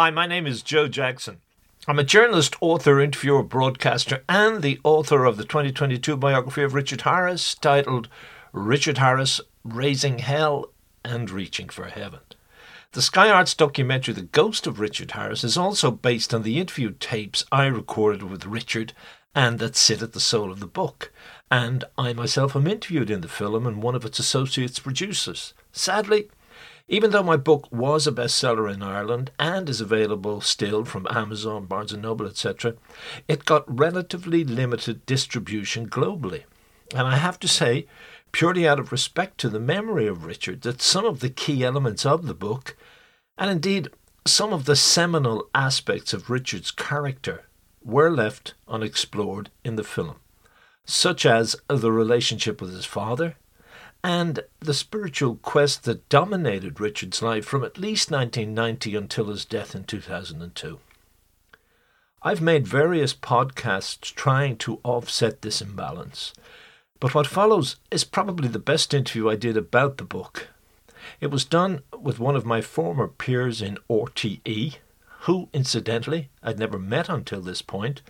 Hi, my name is Joe Jackson. I'm a journalist, author, interviewer, broadcaster, and the author of the 2022 biography of Richard Harris titled Richard Harris Raising Hell and Reaching for Heaven. The Sky Arts documentary The Ghost of Richard Harris is also based on the interview tapes I recorded with Richard and that sit at the soul of the book. And I myself am interviewed in the film and one of its associates producers. Sadly, even though my book was a bestseller in Ireland and is available still from Amazon, Barnes & Noble, etc., it got relatively limited distribution globally. And I have to say, purely out of respect to the memory of Richard, that some of the key elements of the book, and indeed some of the seminal aspects of Richard's character, were left unexplored in the film, such as the relationship with his father, and the spiritual quest that dominated Richard's life from at least 1990 until his death in 2002. I've made various podcasts trying to offset this imbalance, but what follows is probably the best interview I did about the book. It was done with one of my former peers in RTE, who, incidentally, I'd never met until this point,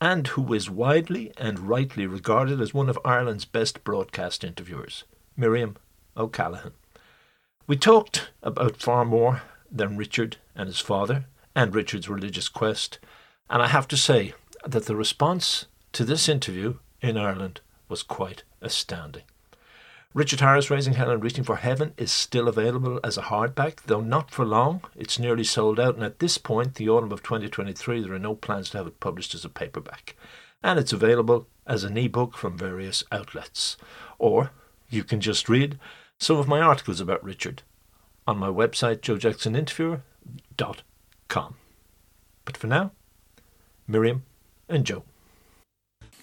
and who is widely and rightly regarded as one of Ireland's best broadcast interviewers. Miriam O'Callaghan. We talked about far more than Richard and his father and Richard's religious quest, and I have to say that the response to this interview in Ireland was quite astounding. Richard Harris Raising Hell and Reaching for Heaven is still available as a hardback, though not for long. It's nearly sold out, and at this point, the autumn of 2023, there are no plans to have it published as a paperback. And it's available as an ebook from various outlets. Or you can just read some of my articles about Richard on my website, joejacksoninterviewer.com. But for now, Miriam and Joe.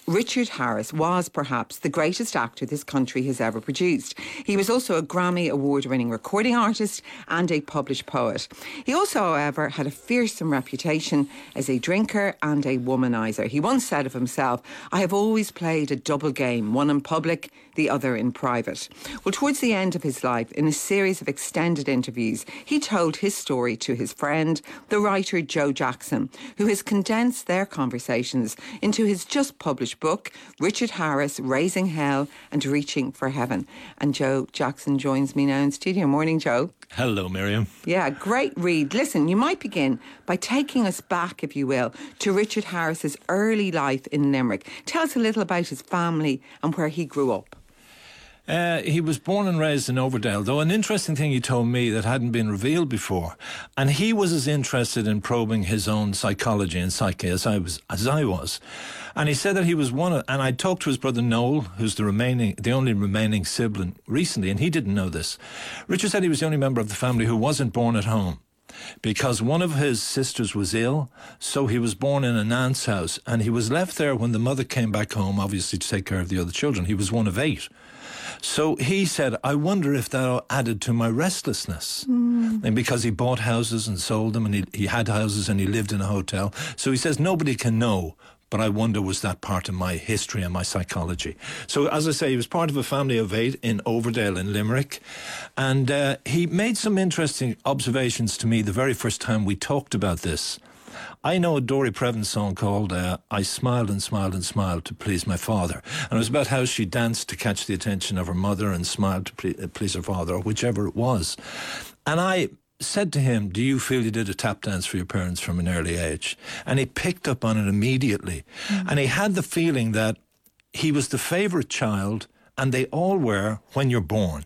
Richard Harris was perhaps the greatest actor this country has ever produced. He was also a Grammy award winning recording artist and a published poet. He also, however, had a fearsome reputation as a drinker and a womanizer. He once said of himself, I have always played a double game, one in public, the other in private. Well, towards the end of his life, in a series of extended interviews, he told his story to his friend, the writer Joe Jackson, who has condensed their conversations into his just published book, Richard Harris, Raising Hell and Reaching for Heaven. And Joe Jackson joins me now in studio. Morning, Joe. Hello, Miriam. Yeah, great read. Listen, you might begin by taking us back, if you will, to Richard Harris's early life in Limerick. Tell us a little about his family and where he grew up. Uh, he was born and raised in Overdale, though an interesting thing he told me that hadn't been revealed before. And he was as interested in probing his own psychology and psyche as I was. As I was. And he said that he was one of, and I talked to his brother Noel, who's the remaining, the only remaining sibling recently, and he didn't know this. Richard said he was the only member of the family who wasn't born at home because one of his sisters was ill, so he was born in an aunt's house, and he was left there when the mother came back home, obviously to take care of the other children. He was one of eight. So he said, I wonder if that added to my restlessness. Mm. And because he bought houses and sold them, and he, he had houses and he lived in a hotel. So he says, nobody can know but I wonder was that part of my history and my psychology. So, as I say, he was part of a family of eight in Overdale in Limerick, and uh, he made some interesting observations to me the very first time we talked about this. I know a Dory Previn song called uh, I Smiled and Smiled and Smiled to Please My Father. And it was about how she danced to catch the attention of her mother and smiled to please her father, or whichever it was. And I said to him, Do you feel you did a tap dance for your parents from an early age? And he picked up on it immediately. Mm-hmm. And he had the feeling that he was the favourite child, and they all were when you're born.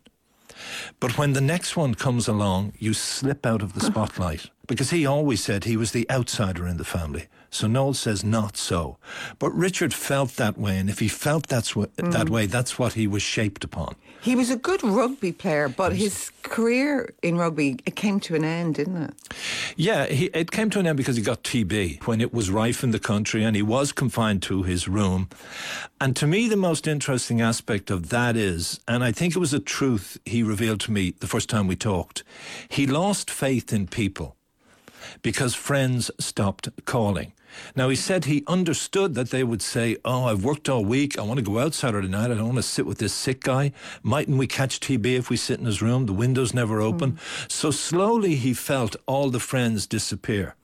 But when the next one comes along, you slip out of the spotlight. Because he always said he was the outsider in the family. So Noel says not so. But Richard felt that way, and if he felt that's mm. that way, that's what he was shaped upon. He was a good rugby player, but his career in rugby it came to an end, didn't it? Yeah, he, it came to an end because he got TB when it was rife in the country, and he was confined to his room. And to me, the most interesting aspect of that is, and I think it was a truth he revealed to me the first time we talked, he lost faith in people because friends stopped calling. Now, he said he understood that they would say, Oh, I've worked all week. I want to go out Saturday night. I don't want to sit with this sick guy. Mightn't we catch TB if we sit in his room? The window's never open. Mm. So slowly he felt all the friends disappear.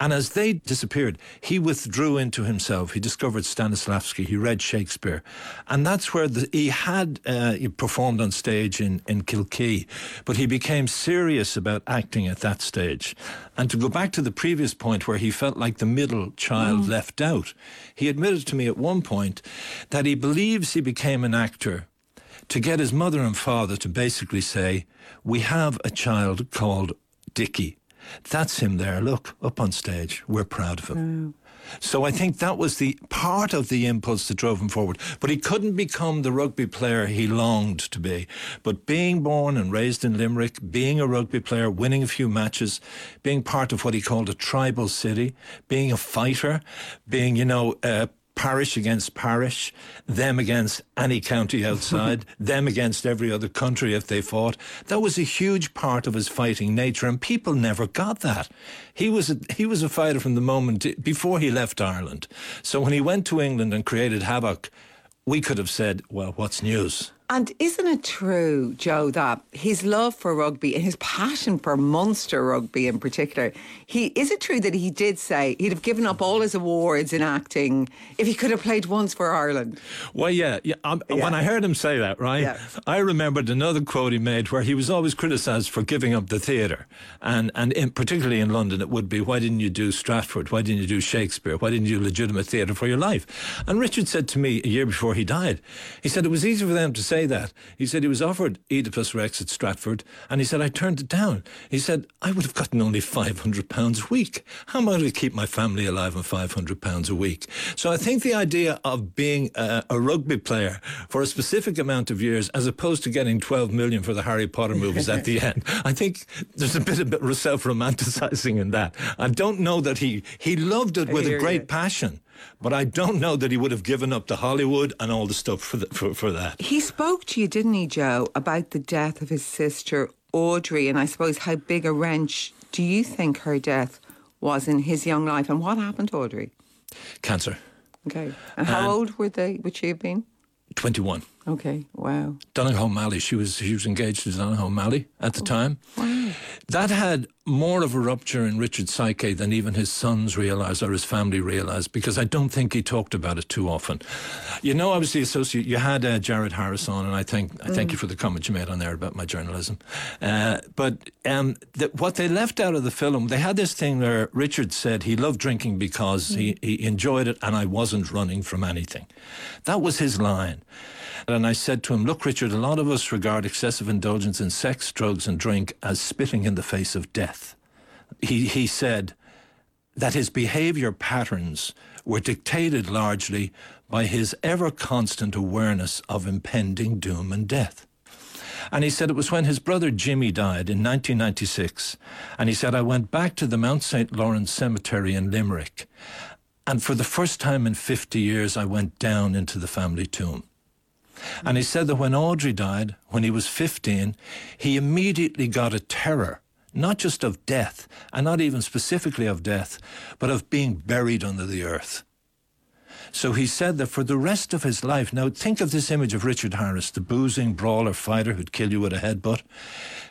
And as they disappeared, he withdrew into himself. He discovered Stanislavski. He read Shakespeare. And that's where the, he had uh, he performed on stage in, in Kilkee, but he became serious about acting at that stage. And to go back to the previous point where he felt like the middle child mm. left out, he admitted to me at one point that he believes he became an actor to get his mother and father to basically say, We have a child called Dickie. That's him there. Look, up on stage. We're proud of him. Mm. So I think that was the part of the impulse that drove him forward. But he couldn't become the rugby player he longed to be. But being born and raised in Limerick, being a rugby player, winning a few matches, being part of what he called a tribal city, being a fighter, being, you know, uh, parish against parish, them against any county outside, them against every other country if they fought. That was a huge part of his fighting nature, and people never got that. He was a, he was a fighter from the moment before he left Ireland. So when he went to England and created havoc, we could have said, "Well, what's news?" And isn't it true, Joe, that his love for rugby and his passion for Munster rugby in particular, he is it true that he did say he'd have given up all his awards in acting if he could have played once for Ireland? Well, yeah, yeah, um, yeah. When I heard him say that, right, yeah. I remembered another quote he made where he was always criticised for giving up the theatre, and and in, particularly in London, it would be why didn't you do Stratford? Why didn't you do Shakespeare? Why didn't you do legitimate theatre for your life? And Richard said to me a year before he died, he said it was easy for them to say say that. He said he was offered Oedipus Rex at Stratford, and he said, I turned it down. He said, I would have gotten only £500 a week. How am I going to keep my family alive on £500 a week? So I think the idea of being a, a rugby player for a specific amount of years, as opposed to getting 12 million for the Harry Potter movies at the end, I think there's a bit of self romanticizing in that. I don't know that he, he loved it with a great you. passion. But I don't know that he would have given up the Hollywood and all the stuff for, the, for, for that. He spoke to you, didn't he, Joe, about the death of his sister Audrey, and I suppose how big a wrench do you think her death was in his young life, and what happened to Audrey? Cancer. Okay. And how old were they? Would she have been? 21. Okay, wow. Donogh O'Malley. She was she was engaged to Donogh O'Malley at the oh, time. Wow. That had more of a rupture in Richard's psyche than even his sons realised or his family realised because I don't think he talked about it too often. You know, I was the associate. You had uh, Jared Harris on, and I thank I thank mm. you for the comment you made on there about my journalism. Uh, but um, the, what they left out of the film, they had this thing where Richard said he loved drinking because mm. he, he enjoyed it, and I wasn't running from anything. That was his line. And I said to him, Look, Richard, a lot of us regard excessive indulgence in sex, drugs, and drink as spitting in the face of death. He, he said that his behaviour patterns were dictated largely by his ever constant awareness of impending doom and death. And he said it was when his brother Jimmy died in 1996. And he said, I went back to the Mount St. Lawrence Cemetery in Limerick. And for the first time in 50 years, I went down into the family tomb. And he said that when Audrey died, when he was 15, he immediately got a terror, not just of death, and not even specifically of death, but of being buried under the earth. So he said that for the rest of his life, now think of this image of Richard Harris, the boozing brawler fighter who'd kill you with a headbutt.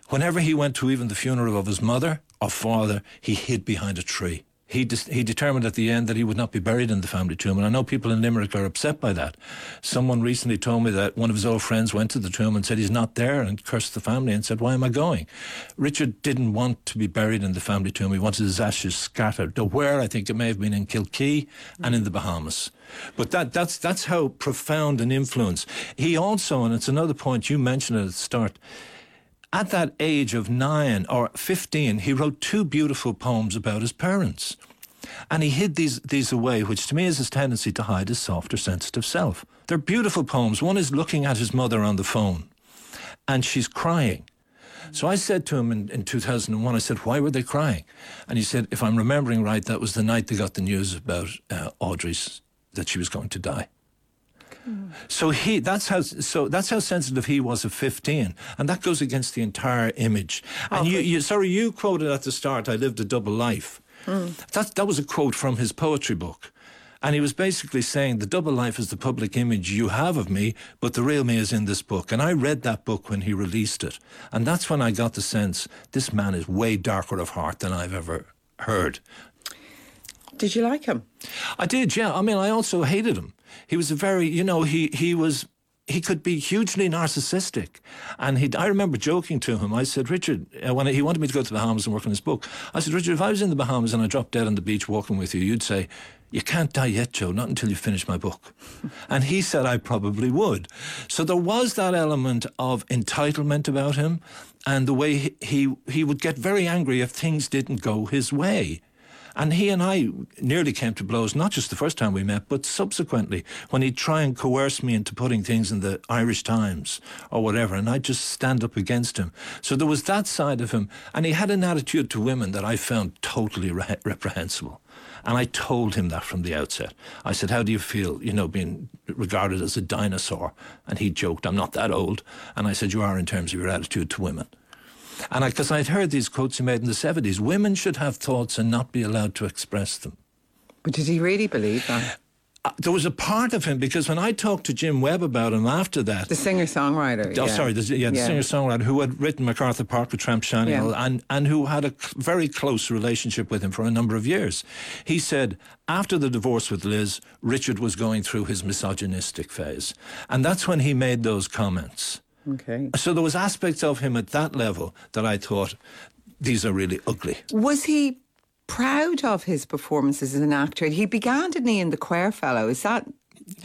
Whenever he went to even the funeral of his mother or father, he hid behind a tree he he determined at the end that he would not be buried in the family tomb. And I know people in Limerick are upset by that. Someone recently told me that one of his old friends went to the tomb and said he's not there and cursed the family and said, Why am I going? Richard didn't want to be buried in the family tomb. He wanted his ashes scattered. To where I think it may have been in Kilkee and in the Bahamas. But that, that's, that's how profound an influence. He also, and it's another point you mentioned at the start, at that age of nine or 15, he wrote two beautiful poems about his parents. And he hid these, these away, which to me is his tendency to hide his softer, sensitive self. They're beautiful poems. One is looking at his mother on the phone, and she's crying. So I said to him in, in 2001, I said, why were they crying? And he said, if I'm remembering right, that was the night they got the news about uh, Audrey's, that she was going to die. So he that's how so that's how sensitive he was at 15 and that goes against the entire image. And you, you sorry you quoted at the start I lived a double life. Mm. That that was a quote from his poetry book. And he was basically saying the double life is the public image you have of me, but the real me is in this book. And I read that book when he released it. And that's when I got the sense this man is way darker of heart than I've ever heard. Did you like him? I did, yeah. I mean, I also hated him. He was a very, you know, he he was he could be hugely narcissistic. And he, I remember joking to him. I said, Richard, uh, when he wanted me to go to the Bahamas and work on his book, I said, Richard, if I was in the Bahamas and I dropped dead on the beach walking with you, you'd say, you can't die yet, Joe, not until you finish my book. and he said I probably would. So there was that element of entitlement about him and the way he, he, he would get very angry if things didn't go his way. And he and I nearly came to blows, not just the first time we met, but subsequently when he'd try and coerce me into putting things in the Irish Times or whatever, and I'd just stand up against him. So there was that side of him. And he had an attitude to women that I found totally re- reprehensible. And I told him that from the outset. I said, How do you feel, you know, being regarded as a dinosaur? And he joked, I'm not that old. And I said, You are in terms of your attitude to women. And because I'd heard these quotes he made in the 70s women should have thoughts and not be allowed to express them. But did he really believe that? Uh, there was a part of him because when I talked to Jim Webb about him after that, the singer songwriter. Oh, yeah. sorry, the, yeah, the yeah. singer songwriter who had written MacArthur Park with Tramp Shining yeah. and and who had a very close relationship with him for a number of years. He said after the divorce with Liz, Richard was going through his misogynistic phase, and that's when he made those comments. Okay. So there was aspects of him at that level that I thought these are really ugly. Was he proud of his performances as an actor? He began, didn't he, in The Quare Fellow? Is that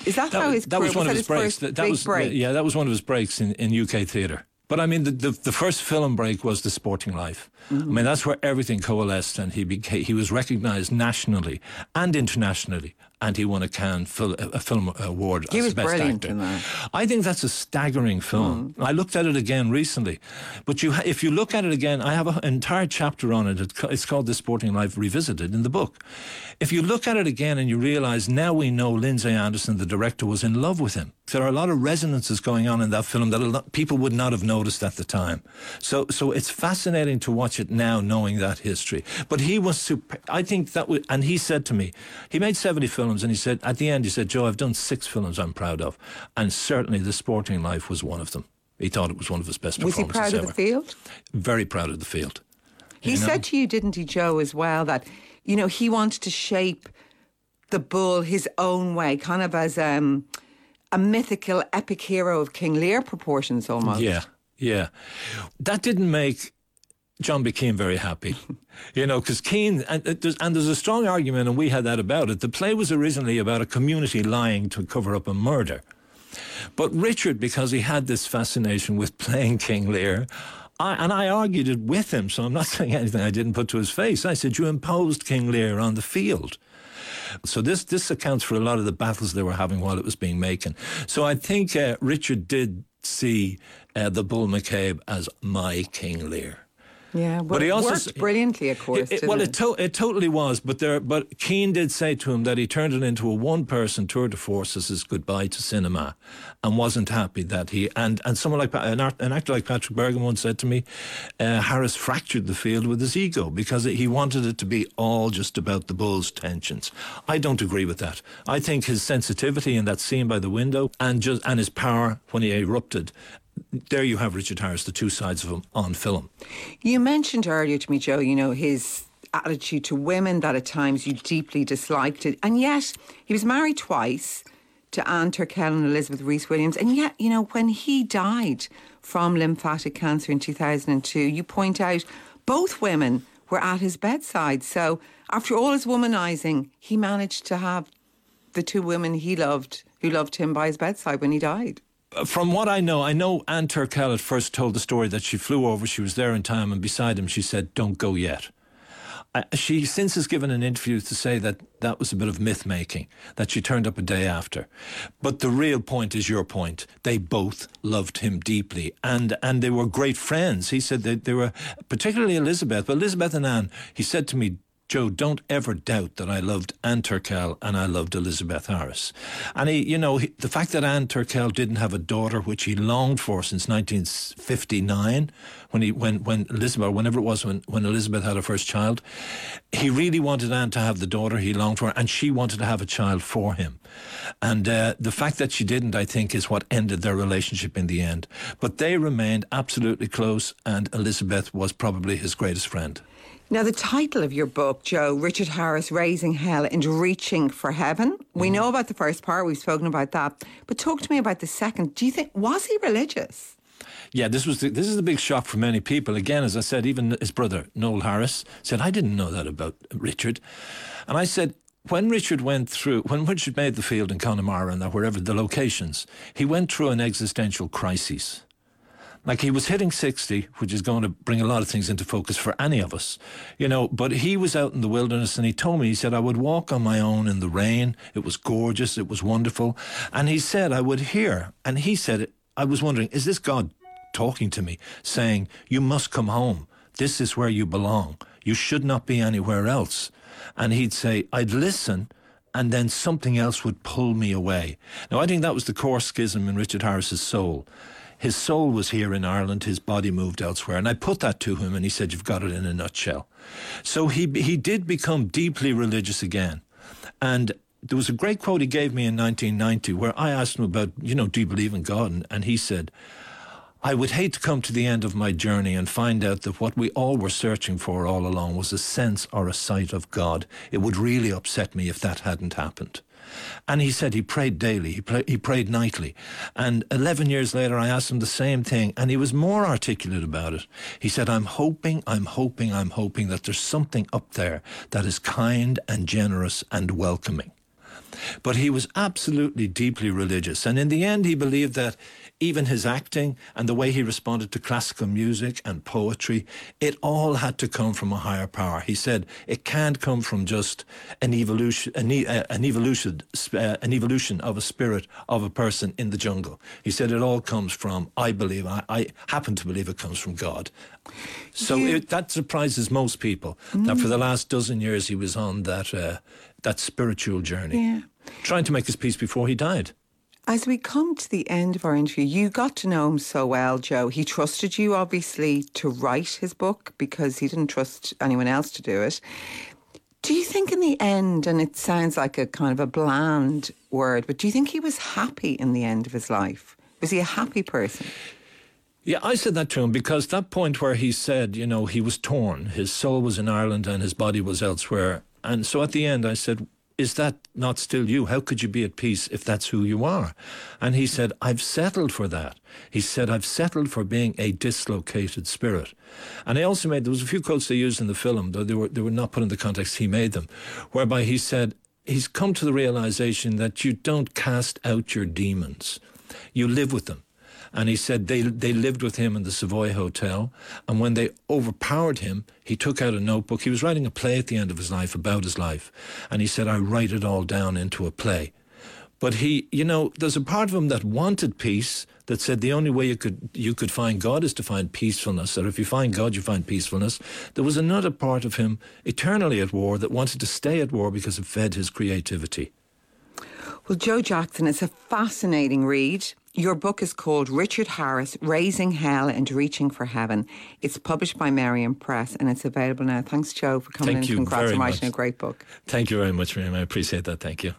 is that, that how his that was one was of his, breaks? That, that was break? yeah, that was one of his breaks in, in UK theatre. But I mean, the, the, the first film break was The Sporting Life. Mm-hmm. I mean, that's where everything coalesced, and he became, he was recognised nationally and internationally and he won a Cannes fil- a film award he as was best brilliant actor. In that. I think that's a staggering film. Mm. I looked at it again recently, but you, if you look at it again, I have an entire chapter on it. It's called "The Sporting Life Revisited" in the book. If you look at it again and you realise now we know Lindsay Anderson, the director, was in love with him. There are a lot of resonances going on in that film that lot, people would not have noticed at the time. So, so it's fascinating to watch it now, knowing that history. But he was super. I think that, was, and he said to me, he made seventy films films, and he said at the end, he said, "Joe, I've done six films I'm proud of, and certainly The Sporting Life was one of them." He thought it was one of his best was performances Was he proud ever. of the field? Very proud of the field. He you know? said to you, didn't he, Joe, as well, that you know he wanted to shape the bull his own way, kind of as um, a mythical epic hero of King Lear proportions, almost. Yeah, yeah. That didn't make John B. Keane very happy. you know, because Keane, and uh, there's, and there's a strong argument, and we had that about it. The play was originally about a community lying to cover up a murder. But Richard, because he had this fascination with playing King Lear, I, and I argued it with him, so I'm not saying anything I didn't put to his face. I said, You imposed King Lear on the field. So this this accounts for a lot of the battles they were having while it was being made. So I think uh, Richard did see uh, the Bull McCabe as my King Lear. Yeah, well, but he also worked brilliantly, of course. It, it, well, it, to, it totally was, but there, but Keane did say to him that he turned it into a one-person tour de force as his goodbye to cinema, and wasn't happy that he and and someone like an, art, an actor like Patrick Bergin once said to me, uh, Harris fractured the field with his ego because he wanted it to be all just about the Bulls' tensions. I don't agree with that. I think his sensitivity in that scene by the window and just and his power when he erupted there you have Richard Harris, the two sides of him on film. You mentioned earlier to me, Joe, you know, his attitude to women that at times you deeply disliked it. And yet, he was married twice to Anne Turkel and Elizabeth Rees Williams. And yet, you know, when he died from lymphatic cancer in 2002, you point out both women were at his bedside. So, after all his womanizing, he managed to have the two women he loved who loved him by his bedside when he died from what I know, I know Anne Turkel at first told the story that she flew over, she was there in time, and beside him she said, Don't go yet. She since has given an interview to say that that was a bit of myth making, that she turned up a day after. But the real point is your point. They both loved him deeply and, and they were great friends. He said that they were, particularly Elizabeth, but Elizabeth and Anne, he said to me, Joe, don't ever doubt that I loved Anne Turkel and I loved Elizabeth Harris. And he, you know, he, the fact that Anne Turkel didn't have a daughter, which he longed for since 1959, when he, when, when Elizabeth, whenever it was when, when Elizabeth had her first child, he really wanted Anne to have the daughter he longed for, and she wanted to have a child for him. And uh, the fact that she didn't, I think, is what ended their relationship in the end. But they remained absolutely close, and Elizabeth was probably his greatest friend. Now, the title of your book, Joe, Richard Harris, Raising Hell and Reaching for Heaven. We Mm-hmm. know about the first part, we've spoken about that. But talk to me about the second. Do you think, was he religious? Yeah, this was the, this is a big shock for many people. Again, as I said, even his brother Noel Harris said, "I didn't know that about Richard," and I said, when Richard went through, when Richard made the field in Connemara and that wherever the locations, he went through an existential crisis. Like he was hitting 60, which is going to bring a lot of things into focus for any of us, you know. But he was out in the wilderness and he told me, he said, I would walk on my own in the rain. It was gorgeous. It was wonderful. And he said, I would hear, and he said, I was wondering, is this God talking to me, saying, You must come home. This is where you belong. You should not be anywhere else. And he'd say, I'd listen and then something else would pull me away. Now, I think that was the core schism in Richard Harris's soul. His soul was here in Ireland, his body moved elsewhere. And I put that to him, and he said, You've got it in a nutshell. So he, he did become deeply religious again. And there was a great quote he gave me in 1990 where I asked him about, you know, do you believe in God? And, and he said, I would hate to come to the end of my journey and find out that what we all were searching for all along was a sense or a sight of God. It would really upset me if that hadn't happened. And he said he prayed daily, he, pray, he prayed nightly. And 11 years later, I asked him the same thing, and he was more articulate about it. He said, I'm hoping, I'm hoping, I'm hoping that there's something up there that is kind and generous and welcoming. But he was absolutely deeply religious. And in the end, he believed that even his acting and the way he responded to classical music and poetry, it all had to come from a higher power. He said it can't come from just an evolution, an, e- uh, an evolution, uh, an evolution of a spirit of a person in the jungle. He said it all comes from. I believe. I, I happen to believe it comes from God. So You- it, that surprises most people. That for the last dozen years he was on that uh, that spiritual journey, Yeah. trying to make his peace before he died. As we come to the end of our interview, you got to know him so well, Joe. He trusted you, obviously, to write his book because he didn't trust anyone else to do it. Do you think, in the end, and it sounds like a kind of a bland word, but do you think he was happy in the end of his life? Was he a happy person? Yeah, I said that to him because that point where he said, you know, he was torn, his soul was in Ireland and his body was elsewhere. And so at the end, I said, Is that not still you? How could you be at peace if that's who you are? And he said, I've settled for that. He said, I've settled for being a dislocated spirit. And I also made, there was a few quotes they used in the film, though they were, they were not put in the context he made them, whereby he said, He's come to the realization that you don't cast out your demons, you live with them. And he said they they lived with him in the Savoy Hotel. And when they overpowered him, he took out a notebook. He was writing a play at the end of his life about his life. And he said, I write it all down into a play. But he, you know, there's a part of him that wanted peace, that said the only way you could you could find God is to find peacefulness. That if you find God, you find peacefulness. There was another part of him eternally at war that wanted to stay at war because it fed his creativity. Well, Joe Jackson, it's a fascinating read. Your book is called Richard Harris Raising Hell and Reaching for Heaven. It's published by Mercier Press and it's available now. Thanks, Joe, for coming Thank in. you Congrats very on writing much. a great book. Thank you very much, Miriam. I appreciate that. Thank you.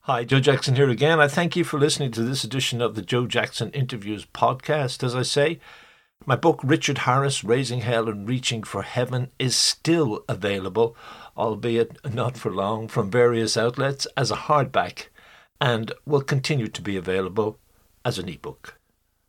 Hi, Joe Jackson here again. I thank you for listening to this edition of the Joe Jackson Interviews podcast. As I say, my book, Richard Harris Raising Hell and Reaching for Heaven, is still available, albeit not for long, from various outlets as a hardback and will continue to be available as an ebook.